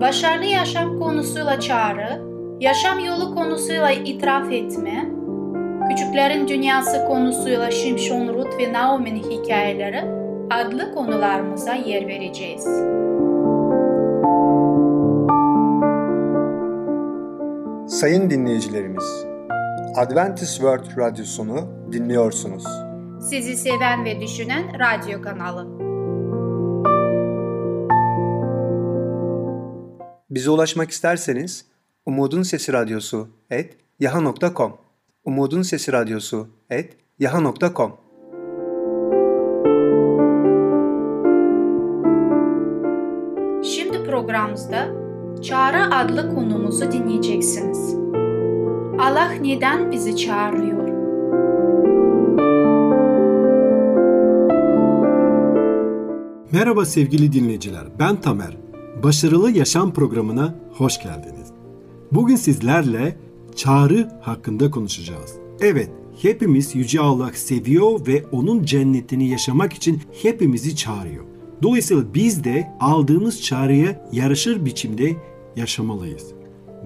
başarılı yaşam konusuyla çağrı, yaşam yolu konusuyla itiraf etme, küçüklerin dünyası konusuyla Şimşon Rut ve Naomi'nin hikayeleri adlı konularımıza yer vereceğiz. Sayın dinleyicilerimiz, Adventist World Radyosunu dinliyorsunuz. Sizi seven ve düşünen radyo kanalı. Bize ulaşmak isterseniz Umutun Sesi Radyosu et yaha.com Umutun Sesi Radyosu et yaha.com Şimdi programımızda Çağrı adlı konumuzu dinleyeceksiniz. Allah neden bizi çağırıyor? Merhaba sevgili dinleyiciler, ben Tamer. Başarılı Yaşam programına hoş geldiniz. Bugün sizlerle çağrı hakkında konuşacağız. Evet, hepimiz Yüce Allah seviyor ve onun cennetini yaşamak için hepimizi çağırıyor. Dolayısıyla biz de aldığımız çağrıya yarışır biçimde yaşamalıyız.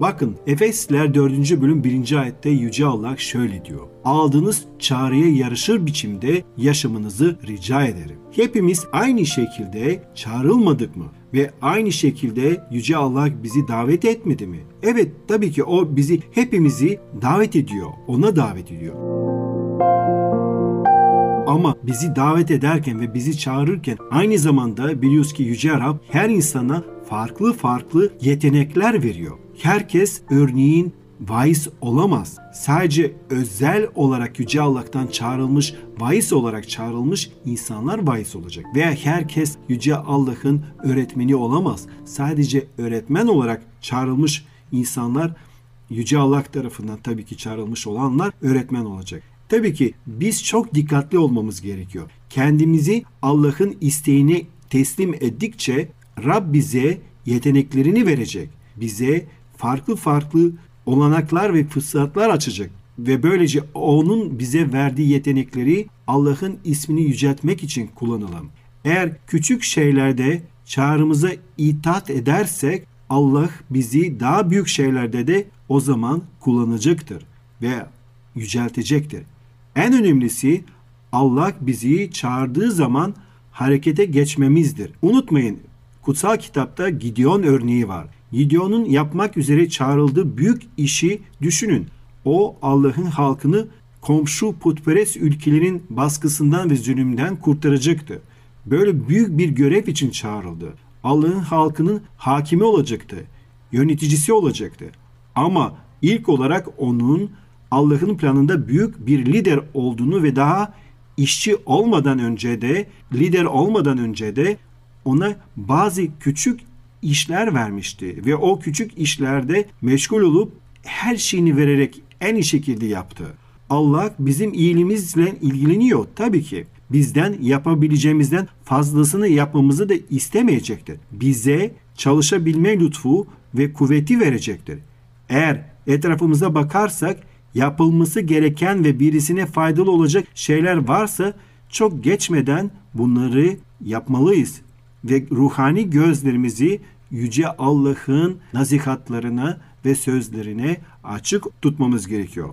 Bakın Efesler 4. bölüm 1. ayette Yüce Allah şöyle diyor. Aldığınız çağrıya yarışır biçimde yaşamınızı rica ederim. Hepimiz aynı şekilde çağrılmadık mı? Ve aynı şekilde Yüce Allah bizi davet etmedi mi? Evet tabii ki o bizi hepimizi davet ediyor. Ona davet ediyor. Ama bizi davet ederken ve bizi çağırırken aynı zamanda biliyoruz ki Yüce Rab her insana farklı farklı yetenekler veriyor. Herkes örneğin vaiz olamaz. Sadece özel olarak Yüce Allah'tan çağrılmış, vaiz olarak çağrılmış insanlar vaiz olacak. Veya herkes Yüce Allah'ın öğretmeni olamaz. Sadece öğretmen olarak çağrılmış insanlar Yüce Allah tarafından tabii ki çağrılmış olanlar öğretmen olacak. Tabii ki biz çok dikkatli olmamız gerekiyor. Kendimizi Allah'ın isteğine teslim ettikçe Rab bize yeteneklerini verecek. Bize farklı farklı olanaklar ve fırsatlar açacak ve böylece onun bize verdiği yetenekleri Allah'ın ismini yüceltmek için kullanalım. Eğer küçük şeylerde çağrımıza itaat edersek Allah bizi daha büyük şeylerde de o zaman kullanacaktır ve yüceltecektir. En önemlisi Allah bizi çağırdığı zaman harekete geçmemizdir. Unutmayın kutsal kitapta Gideon örneği var. Gideon'un yapmak üzere çağrıldığı büyük işi düşünün. O Allah'ın halkını komşu putperest ülkelerin baskısından ve zulümden kurtaracaktı. Böyle büyük bir görev için çağrıldı. Allah'ın halkının hakimi olacaktı. Yöneticisi olacaktı. Ama ilk olarak onun Allah'ın planında büyük bir lider olduğunu ve daha işçi olmadan önce de, lider olmadan önce de ona bazı küçük işler vermişti ve o küçük işlerde meşgul olup her şeyini vererek en iyi şekilde yaptı. Allah bizim iyiliğimizle ilgileniyor tabii ki. Bizden yapabileceğimizden fazlasını yapmamızı da istemeyecektir. Bize çalışabilme lütfu ve kuvveti verecektir. Eğer etrafımıza bakarsak yapılması gereken ve birisine faydalı olacak şeyler varsa çok geçmeden bunları yapmalıyız ve ruhani gözlerimizi yüce Allah'ın nasihatlarına ve sözlerine açık tutmamız gerekiyor.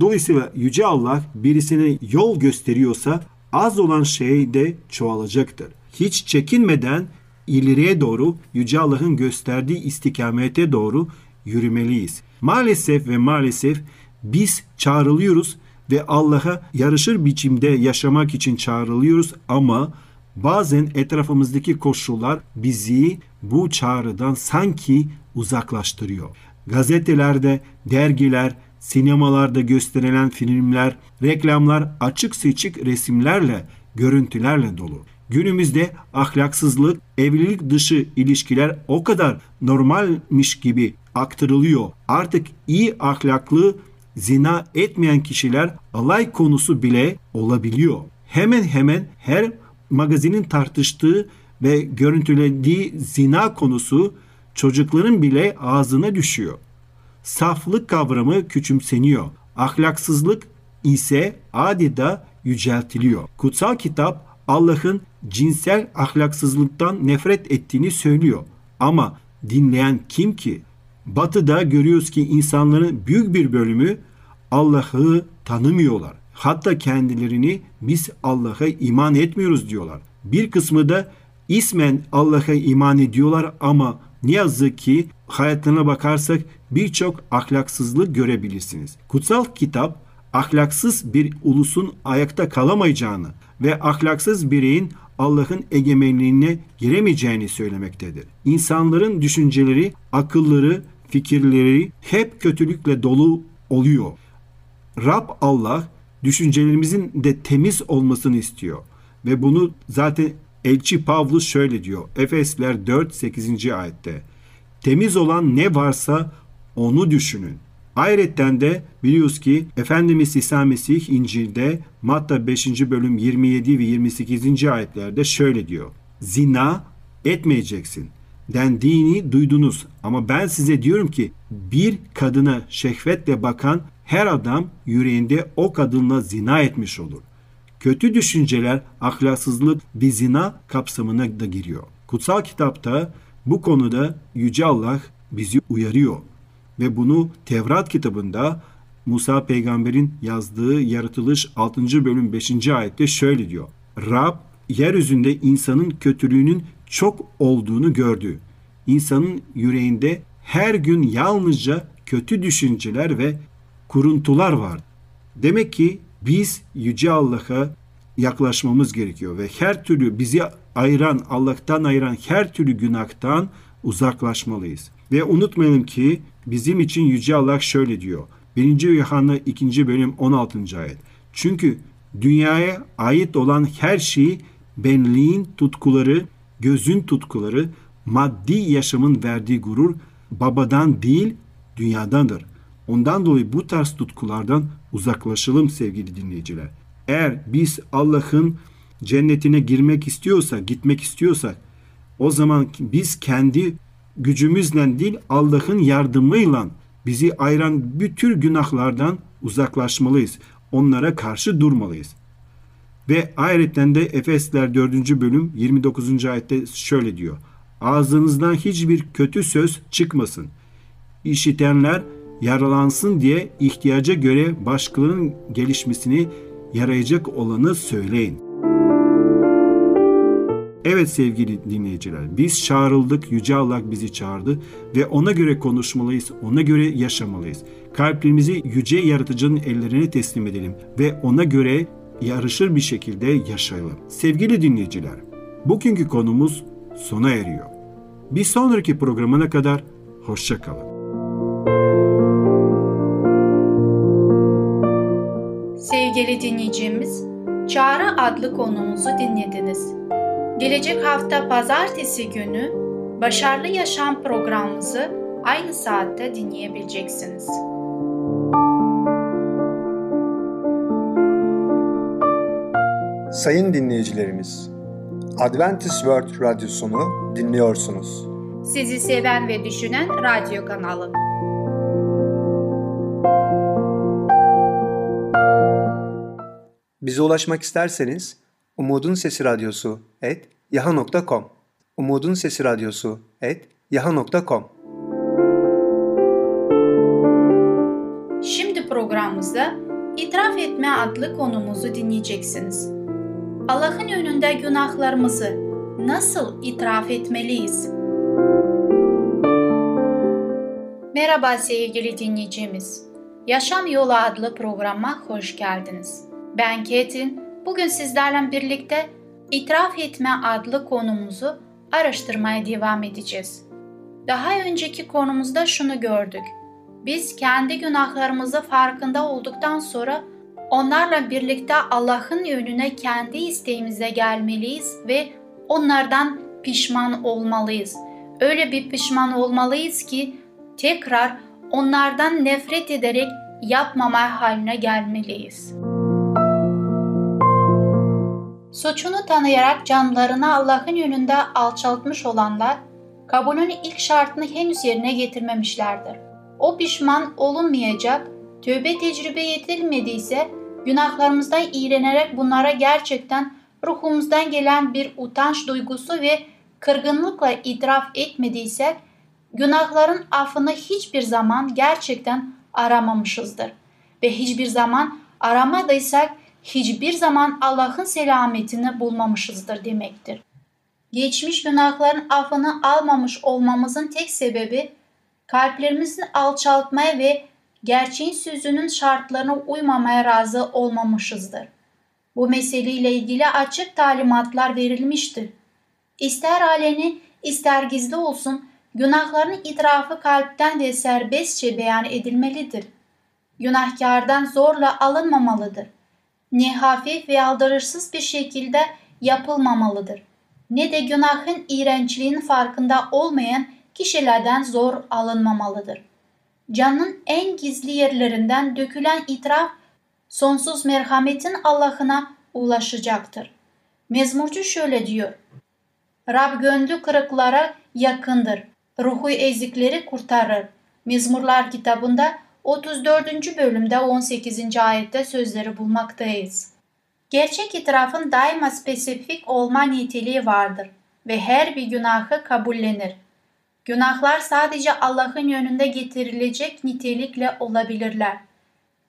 Dolayısıyla yüce Allah birisine yol gösteriyorsa az olan şey de çoğalacaktır. Hiç çekinmeden ileriye doğru yüce Allah'ın gösterdiği istikamete doğru yürümeliyiz. Maalesef ve maalesef biz çağrılıyoruz ve Allah'a yarışır biçimde yaşamak için çağrılıyoruz ama bazen etrafımızdaki koşullar bizi bu çağrıdan sanki uzaklaştırıyor. Gazetelerde, dergiler, sinemalarda gösterilen filmler, reklamlar açık seçik resimlerle, görüntülerle dolu. Günümüzde ahlaksızlık, evlilik dışı ilişkiler o kadar normalmiş gibi aktarılıyor. Artık iyi ahlaklı zina etmeyen kişiler alay konusu bile olabiliyor. Hemen hemen her magazinin tartıştığı ve görüntülediği zina konusu çocukların bile ağzına düşüyor. Saflık kavramı küçümseniyor. Ahlaksızlık ise adeta yüceltiliyor. Kutsal kitap Allah'ın cinsel ahlaksızlıktan nefret ettiğini söylüyor. Ama dinleyen kim ki? Batı'da görüyoruz ki insanların büyük bir bölümü Allah'ı tanımıyorlar. Hatta kendilerini biz Allah'a iman etmiyoruz diyorlar. Bir kısmı da ismen Allah'a iman ediyorlar ama ne yazık ki hayatlarına bakarsak birçok ahlaksızlık görebilirsiniz. Kutsal kitap ahlaksız bir ulusun ayakta kalamayacağını ve ahlaksız bireyin Allah'ın egemenliğine giremeyeceğini söylemektedir. İnsanların düşünceleri, akılları, fikirleri hep kötülükle dolu oluyor. Rab Allah düşüncelerimizin de temiz olmasını istiyor. Ve bunu zaten Elçi Pavlus şöyle diyor. Efesler 4 8. ayette. Temiz olan ne varsa onu düşünün. Ayrıca de biliyoruz ki Efendimiz İsa Mesih İncil'de Matta 5. bölüm 27 ve 28. ayetlerde şöyle diyor. Zina etmeyeceksin dendiğini duydunuz ama ben size diyorum ki bir kadına şehvetle bakan her adam yüreğinde o kadınla zina etmiş olur. Kötü düşünceler, ahlaksızlık bir zina kapsamına da giriyor. Kutsal kitapta bu konuda Yüce Allah bizi uyarıyor. Ve bunu Tevrat kitabında Musa peygamberin yazdığı yaratılış 6. bölüm 5. ayette şöyle diyor. Rab yeryüzünde insanın kötülüğünün çok olduğunu gördü. İnsanın yüreğinde her gün yalnızca kötü düşünceler ve kuruntular var. Demek ki biz Yüce Allah'a yaklaşmamız gerekiyor ve her türlü bizi ayıran, Allah'tan ayıran her türlü günahtan uzaklaşmalıyız. Ve unutmayalım ki bizim için Yüce Allah şöyle diyor. 1. Yuhanna 2. bölüm 16. ayet. Çünkü dünyaya ait olan her şeyi benliğin tutkuları, gözün tutkuları, maddi yaşamın verdiği gurur babadan değil dünyadandır. Ondan dolayı bu tarz tutkulardan uzaklaşalım sevgili dinleyiciler. Eğer biz Allah'ın cennetine girmek istiyorsak, gitmek istiyorsak o zaman biz kendi gücümüzle değil Allah'ın yardımıyla bizi ayıran bütün günahlardan uzaklaşmalıyız. Onlara karşı durmalıyız. Ve ayrıca de Efesler 4. bölüm 29. ayette şöyle diyor. Ağzınızdan hiçbir kötü söz çıkmasın. İşitenler yaralansın diye ihtiyaca göre başkalarının gelişmesini yarayacak olanı söyleyin. Evet sevgili dinleyiciler, biz çağrıldık, Yüce Allah bizi çağırdı ve ona göre konuşmalıyız, ona göre yaşamalıyız. Kalplerimizi Yüce Yaratıcı'nın ellerine teslim edelim ve ona göre yarışır bir şekilde yaşayalım. Sevgili dinleyiciler, bugünkü konumuz sona eriyor. Bir sonraki programına kadar hoşçakalın. Sevgili dinleyicimiz, Çağrı adlı konumuzu dinlediniz. Gelecek hafta pazartesi günü Başarılı Yaşam programımızı aynı saatte dinleyebileceksiniz. Sayın dinleyicilerimiz, Adventist World Radyosunu dinliyorsunuz. Sizi seven ve düşünen radyo kanalı. Bize ulaşmak isterseniz Umutun Sesi Radyosu et yaha.com Umutun Sesi Radyosu et yaha.com Şimdi programımızda İtiraf Etme adlı konumuzu dinleyeceksiniz. Allah'ın önünde günahlarımızı nasıl itiraf etmeliyiz? Merhaba sevgili dinleyicimiz. Yaşam Yolu adlı programa hoş geldiniz. Ben Ketin. Bugün sizlerle birlikte İtiraf Etme adlı konumuzu araştırmaya devam edeceğiz. Daha önceki konumuzda şunu gördük. Biz kendi günahlarımızı farkında olduktan sonra Onlarla birlikte Allah'ın önüne kendi isteğimize gelmeliyiz ve onlardan pişman olmalıyız. Öyle bir pişman olmalıyız ki tekrar onlardan nefret ederek yapmama haline gelmeliyiz. Suçunu tanıyarak canlarını Allah'ın yönünde alçaltmış olanlar, kabulün ilk şartını henüz yerine getirmemişlerdir. O pişman olunmayacak, tövbe tecrübe yetilmediyse, günahlarımızdan iğrenerek bunlara gerçekten ruhumuzdan gelen bir utanç duygusu ve kırgınlıkla itiraf etmediysek, günahların affını hiçbir zaman gerçekten aramamışızdır. Ve hiçbir zaman aramadıysak hiçbir zaman Allah'ın selametini bulmamışızdır demektir. Geçmiş günahların affını almamış olmamızın tek sebebi kalplerimizin alçaltmaya ve gerçeğin sözünün şartlarına uymamaya razı olmamışızdır. Bu meseleyle ilgili açık talimatlar verilmiştir. İster aleni ister gizli olsun günahların itirafı kalpten ve serbestçe beyan edilmelidir. Günahkardan zorla alınmamalıdır. Ne hafif ve aldırırsız bir şekilde yapılmamalıdır. Ne de günahın iğrençliğinin farkında olmayan kişilerden zor alınmamalıdır. Canın en gizli yerlerinden dökülen itiraf sonsuz merhametin Allah'ına ulaşacaktır. Mezmurcu şöyle diyor. Rab gönlü kırıklara yakındır. Ruhu ezikleri kurtarır. Mezmurlar kitabında 34. bölümde 18. ayette sözleri bulmaktayız. Gerçek itirafın daima spesifik olma niteliği vardır ve her bir günahı kabullenir. Günahlar sadece Allah'ın yönünde getirilecek nitelikle olabilirler.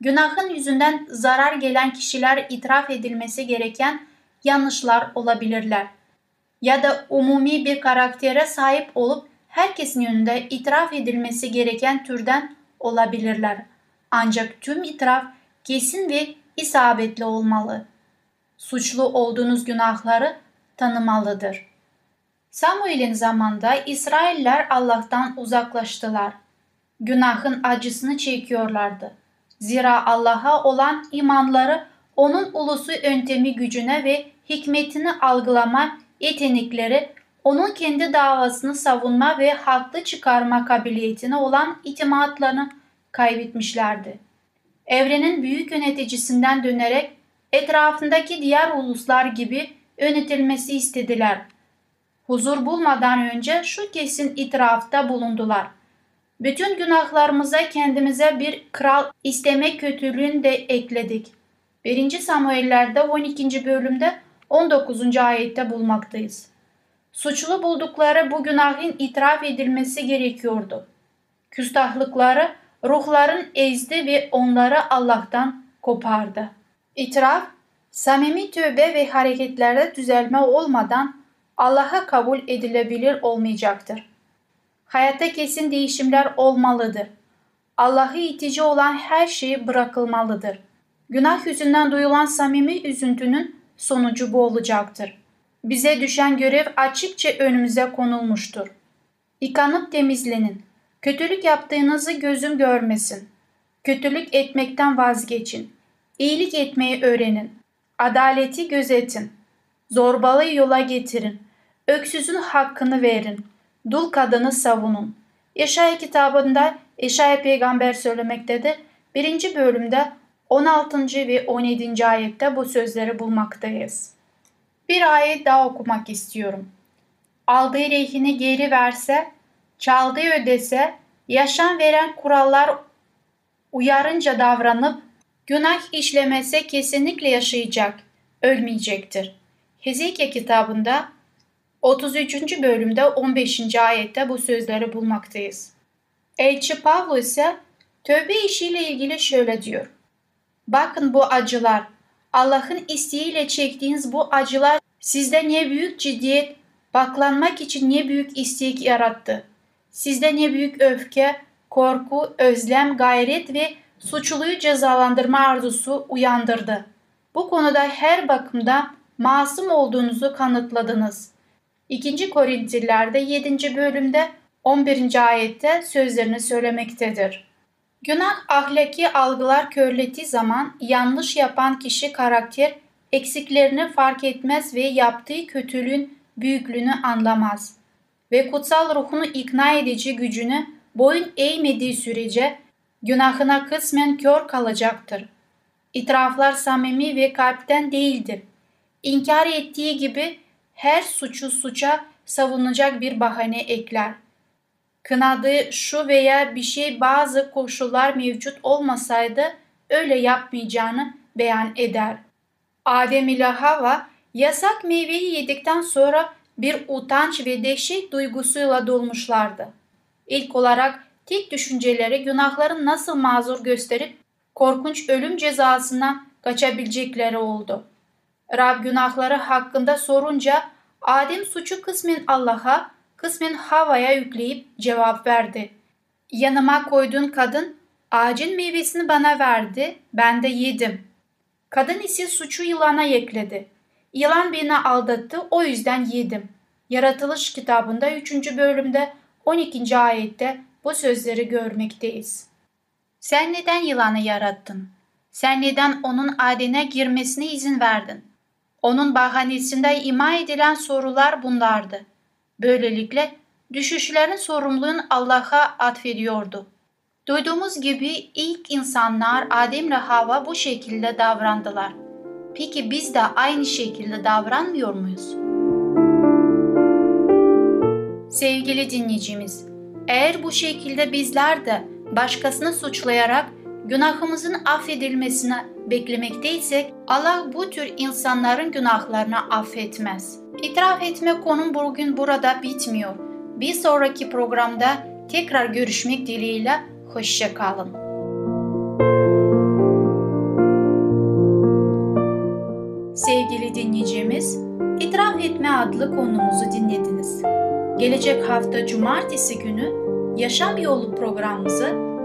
Günahın yüzünden zarar gelen kişiler itiraf edilmesi gereken yanlışlar olabilirler. Ya da umumi bir karaktere sahip olup herkesin yönünde itiraf edilmesi gereken türden olabilirler. Ancak tüm itiraf kesin ve isabetli olmalı. Suçlu olduğunuz günahları tanımalıdır. Samuel'in zamanında İsrailler Allah'tan uzaklaştılar. Günahın acısını çekiyorlardı. Zira Allah'a olan imanları onun ulusu öntemi gücüne ve hikmetini algılama yetenekleri, onun kendi davasını savunma ve haklı çıkarma kabiliyetine olan itimatlarını kaybetmişlerdi. Evrenin büyük yöneticisinden dönerek etrafındaki diğer uluslar gibi yönetilmesi istediler. Huzur bulmadan önce şu kesin itirafta bulundular. Bütün günahlarımıza kendimize bir kral isteme kötülüğünü de ekledik. 1. Samueller'de 12. bölümde 19. ayette bulmaktayız. Suçlu buldukları bu günahın itiraf edilmesi gerekiyordu. Küstahlıkları ruhların ezdi ve onları Allah'tan kopardı. İtiraf, samimi tövbe ve hareketlerde düzelme olmadan Allah'a kabul edilebilir olmayacaktır. Hayatta kesin değişimler olmalıdır. Allah'ı itici olan her şey bırakılmalıdır. Günah yüzünden duyulan samimi üzüntünün sonucu bu olacaktır. Bize düşen görev açıkça önümüze konulmuştur. Yıkanıp temizlenin. Kötülük yaptığınızı gözüm görmesin. Kötülük etmekten vazgeçin. İyilik etmeyi öğrenin. Adaleti gözetin. Zorbalığı yola getirin. Öksüzün hakkını verin. Dul kadını savunun. Yaşaya kitabında Yaşaya peygamber söylemektedir. Birinci bölümde 16. ve 17. ayette bu sözleri bulmaktayız. Bir ayet daha okumak istiyorum. Aldığı rehini geri verse, çaldığı ödese, yaşam veren kurallar uyarınca davranıp günah işlemese kesinlikle yaşayacak, ölmeyecektir. Hezekiye kitabında 33. bölümde 15. ayette bu sözleri bulmaktayız. Elçi Pavlo ise tövbe işiyle ilgili şöyle diyor. Bakın bu acılar, Allah'ın isteğiyle çektiğiniz bu acılar sizde ne büyük ciddiyet, baklanmak için ne büyük istek yarattı. Sizde ne büyük öfke, korku, özlem, gayret ve suçluyu cezalandırma arzusu uyandırdı. Bu konuda her bakımda masum olduğunuzu kanıtladınız. 2. Korintililerde 7. bölümde 11. ayette sözlerini söylemektedir. Günah ahlaki algılar körletiği zaman yanlış yapan kişi karakter eksiklerini fark etmez ve yaptığı kötülüğün büyüklüğünü anlamaz ve kutsal ruhunu ikna edici gücünü boyun eğmediği sürece günahına kısmen kör kalacaktır. İtiraflar samimi ve kalpten değildir. İnkar ettiği gibi her suçu suça savunacak bir bahane ekler. Kınadığı şu veya bir şey bazı koşullar mevcut olmasaydı öyle yapmayacağını beyan eder. Adem ile Hava yasak meyveyi yedikten sonra bir utanç ve dehşet duygusuyla dolmuşlardı. İlk olarak tek düşünceleri günahların nasıl mazur gösterip korkunç ölüm cezasından kaçabilecekleri oldu. Rab günahları hakkında sorunca Adem suçu kısmen Allah'a, kısmen Hava'ya yükleyip cevap verdi. Yanıma koyduğun kadın ağacın meyvesini bana verdi, ben de yedim. Kadın ise suçu yılana yekledi. Yılan beni aldattı, o yüzden yedim. Yaratılış kitabında 3. bölümde 12. ayette bu sözleri görmekteyiz. Sen neden yılanı yarattın? Sen neden onun adene girmesine izin verdin? Onun bahanesinde ima edilen sorular bunlardı. Böylelikle düşüşlerin sorumluluğunu Allah'a atfediyordu. Duyduğumuz gibi ilk insanlar Adem ile Hava bu şekilde davrandılar. Peki biz de aynı şekilde davranmıyor muyuz? Sevgili dinleyicimiz, eğer bu şekilde bizler de başkasını suçlayarak günahımızın affedilmesini beklemekteysek Allah bu tür insanların günahlarını affetmez. İtiraf etme konum bugün burada bitmiyor. Bir sonraki programda tekrar görüşmek dileğiyle hoşça kalın. Sevgili dinleyicimiz, İtiraf Etme adlı konumuzu dinlediniz. Gelecek hafta cumartesi günü Yaşam Yolu programımızı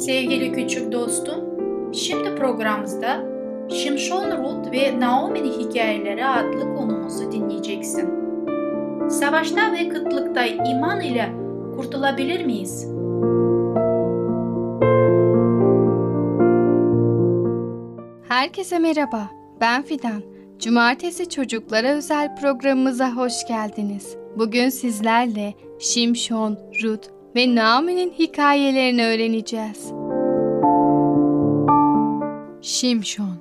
Sevgili küçük dostum, şimdi programımızda Şimşon Ruth ve Naomi'nin hikayeleri adlı konumuzu dinleyeceksin. Savaşta ve kıtlıkta iman ile kurtulabilir miyiz? Herkese merhaba, ben Fidan. Cumartesi çocuklara özel programımıza hoş geldiniz. Bugün sizlerle Şimşon, Ruth ve Naomi'nin hikayelerini öğreneceğiz. Şimşon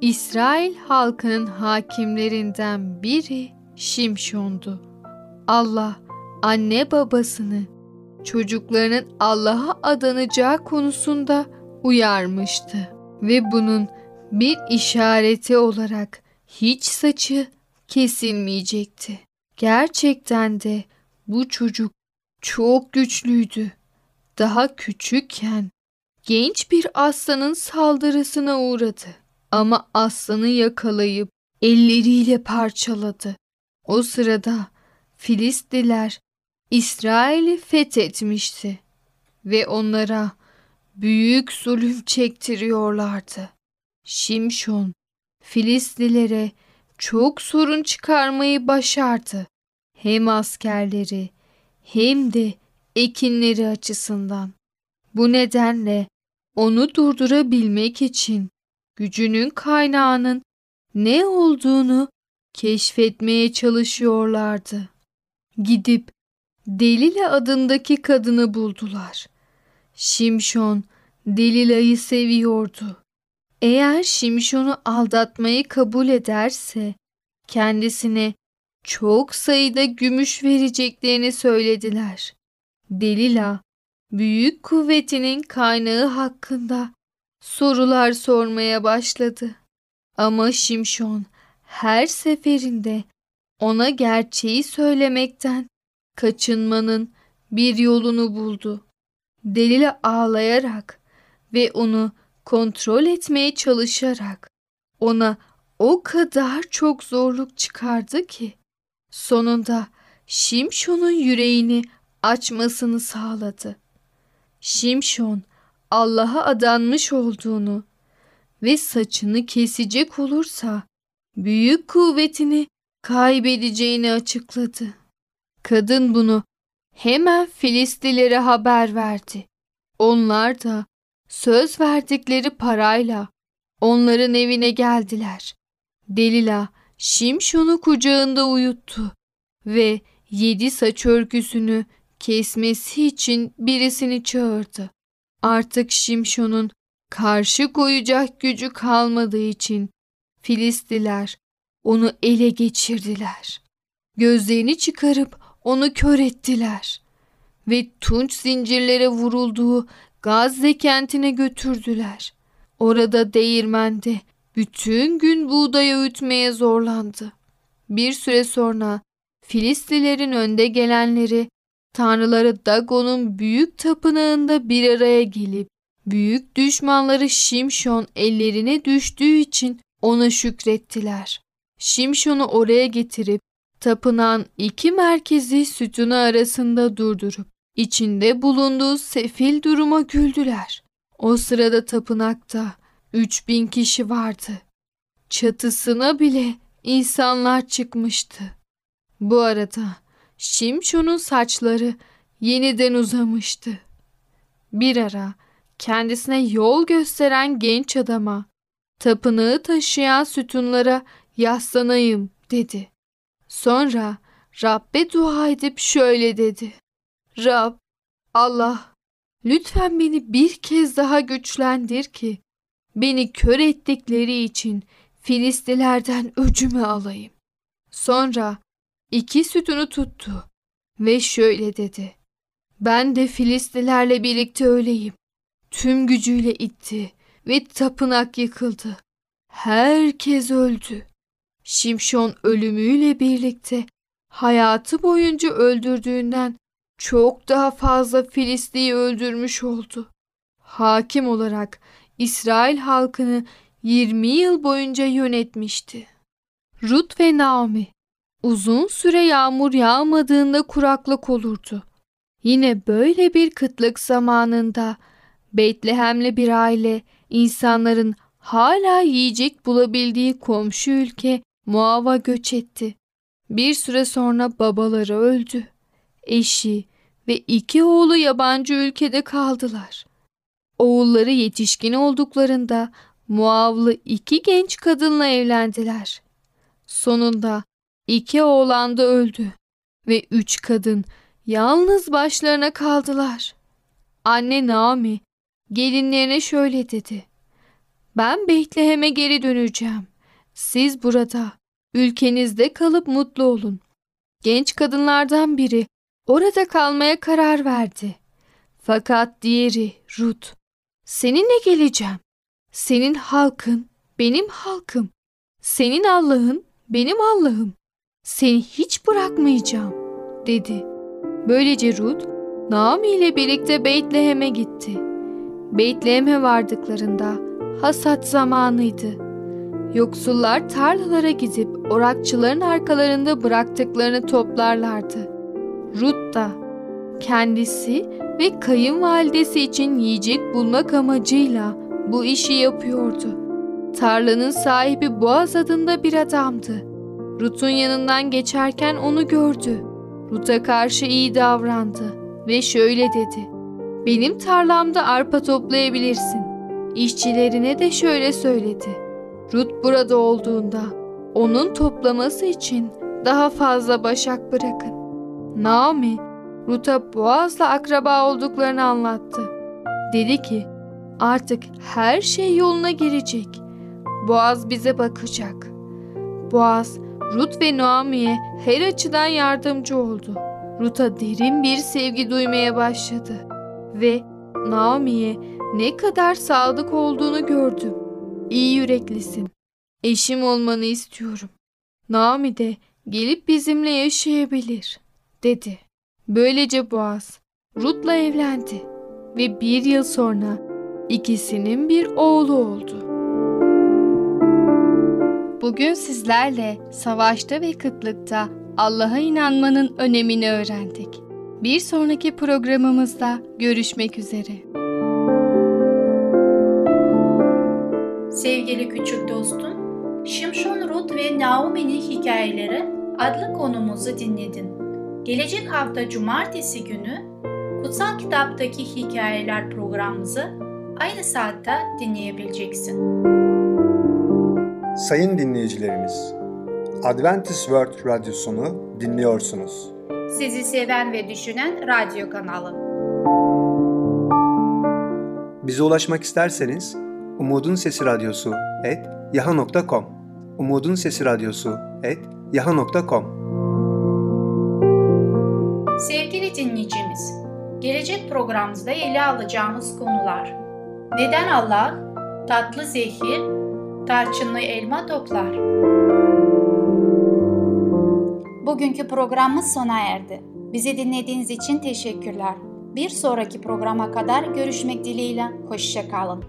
İsrail halkının hakimlerinden biri Şimşon'du. Allah anne babasını çocuklarının Allah'a adanacağı konusunda uyarmıştı ve bunun bir işareti olarak hiç saçı kesilmeyecekti. Gerçekten de bu çocuk çok güçlüydü. Daha küçükken genç bir aslanın saldırısına uğradı. Ama aslanı yakalayıp elleriyle parçaladı. O sırada Filistliler İsrail'i fethetmişti ve onlara büyük zulüm çektiriyorlardı. Şimşon Filistlilere çok sorun çıkarmayı başardı. Hem askerleri hem de ekinleri açısından. Bu nedenle onu durdurabilmek için gücünün kaynağının ne olduğunu keşfetmeye çalışıyorlardı. Gidip Delila adındaki kadını buldular. Şimşon Delila'yı seviyordu. Eğer Şimşon'u aldatmayı kabul ederse kendisine çok sayıda gümüş vereceklerini söylediler. Delila büyük kuvvetinin kaynağı hakkında sorular sormaya başladı. Ama Şimşon her seferinde ona gerçeği söylemekten kaçınmanın bir yolunu buldu. Delila ağlayarak ve onu kontrol etmeye çalışarak ona o kadar çok zorluk çıkardı ki sonunda Şimşon'un yüreğini açmasını sağladı. Şimşon Allah'a adanmış olduğunu ve saçını kesecek olursa büyük kuvvetini kaybedeceğini açıkladı. Kadın bunu hemen Filistilere haber verdi. Onlar da söz verdikleri parayla onların evine geldiler. Delila Şimşon'u kucağında uyuttu ve yedi saç örgüsünü kesmesi için birisini çağırdı. Artık Şimşon'un karşı koyacak gücü kalmadığı için Filistiler onu ele geçirdiler. Gözlerini çıkarıp onu kör ettiler ve tunç zincirlere vurulduğu Gazze kentine götürdüler. Orada değirmende bütün gün buğday öğütmeye zorlandı. Bir süre sonra Filistilerin önde gelenleri tanrıları Dagon'un büyük tapınağında bir araya gelip büyük düşmanları Şimşon ellerine düştüğü için ona şükrettiler. Şimşon'u oraya getirip tapınağın iki merkezi sütunu arasında durdurup içinde bulunduğu sefil duruma güldüler. O sırada tapınakta üç bin kişi vardı. Çatısına bile insanlar çıkmıştı. Bu arada Şimşon'un saçları yeniden uzamıştı. Bir ara kendisine yol gösteren genç adama tapınağı taşıyan sütunlara yaslanayım dedi. Sonra Rabbe dua edip şöyle dedi. Rab, Allah, lütfen beni bir kez daha güçlendir ki beni kör ettikleri için Filistilerden öcümü alayım. Sonra iki sütunu tuttu ve şöyle dedi. Ben de Filistilerle birlikte öleyim. Tüm gücüyle itti ve tapınak yıkıldı. Herkes öldü. Şimşon ölümüyle birlikte hayatı boyunca öldürdüğünden çok daha fazla Filisti'yi öldürmüş oldu. Hakim olarak İsrail halkını 20 yıl boyunca yönetmişti. Rut ve Naomi uzun süre yağmur yağmadığında kuraklık olurdu. Yine böyle bir kıtlık zamanında Betlehemli bir aile insanların hala yiyecek bulabildiği komşu ülke Moav'a göç etti. Bir süre sonra babaları öldü. Eşi ve iki oğlu yabancı ülkede kaldılar. Oğulları yetişkin olduklarında Muavlı iki genç kadınla evlendiler. Sonunda iki oğlan da öldü ve üç kadın yalnız başlarına kaldılar. Anne Naomi gelinlerine şöyle dedi. Ben Betlehem'e geri döneceğim. Siz burada, ülkenizde kalıp mutlu olun. Genç kadınlardan biri orada kalmaya karar verdi. Fakat diğeri Ruth, seninle geleceğim. Senin halkın benim halkım. Senin Allah'ın benim Allah'ım. Seni hiç bırakmayacağım dedi. Böylece Ruth Naomi ile birlikte Beytlehem'e gitti. Beytlehem'e vardıklarında hasat zamanıydı. Yoksullar tarlalara gidip orakçıların arkalarında bıraktıklarını toplarlardı. Ruth da kendisi ve kayınvalidesi için yiyecek bulmak amacıyla bu işi yapıyordu. Tarlanın sahibi Boğaz adında bir adamdı. Rut'un yanından geçerken onu gördü. Rut'a karşı iyi davrandı ve şöyle dedi. Benim tarlamda arpa toplayabilirsin. İşçilerine de şöyle söyledi. Rut burada olduğunda onun toplaması için daha fazla başak bırakın. Naomi, Rut'a Boğaz'la akraba olduklarını anlattı. Dedi ki, artık her şey yoluna girecek. Boğaz bize bakacak. Boğaz, Rut ve Naomi'ye her açıdan yardımcı oldu. Rut'a derin bir sevgi duymaya başladı ve Naomi'ye ne kadar sadık olduğunu gördüm. İyi yüreklisin. Eşim olmanı istiyorum. Naomi de gelip bizimle yaşayabilir, dedi. Böylece Boğaz Rut'la evlendi. ve bir yıl sonra ikisinin bir oğlu oldu. Bugün sizlerle savaşta ve kıtlıkta Allah'a inanmanın önemini öğrendik. Bir sonraki programımızda görüşmek üzere. Sevgili küçük dostum, Şimşon Ruth ve Naomi'nin hikayeleri adlı konumuzu dinledin. Gelecek hafta cumartesi günü Kutsal Kitaptaki Hikayeler programımızı aynı saatte dinleyebileceksin. Sayın dinleyicilerimiz, Adventist World Radyosunu dinliyorsunuz. Sizi seven ve düşünen radyo kanalı. Bize ulaşmak isterseniz Umutun Sesi Radyosu et yaha.com Umutun Sesi Radyosu et yaha.com Sevgili dinleyicimiz, gelecek programımızda ele alacağımız konular. Neden Allah tatlı zehir, tarçınlı elma toplar? Bugünkü programımız sona erdi. Bizi dinlediğiniz için teşekkürler. Bir sonraki programa kadar görüşmek dileğiyle. Hoşçakalın.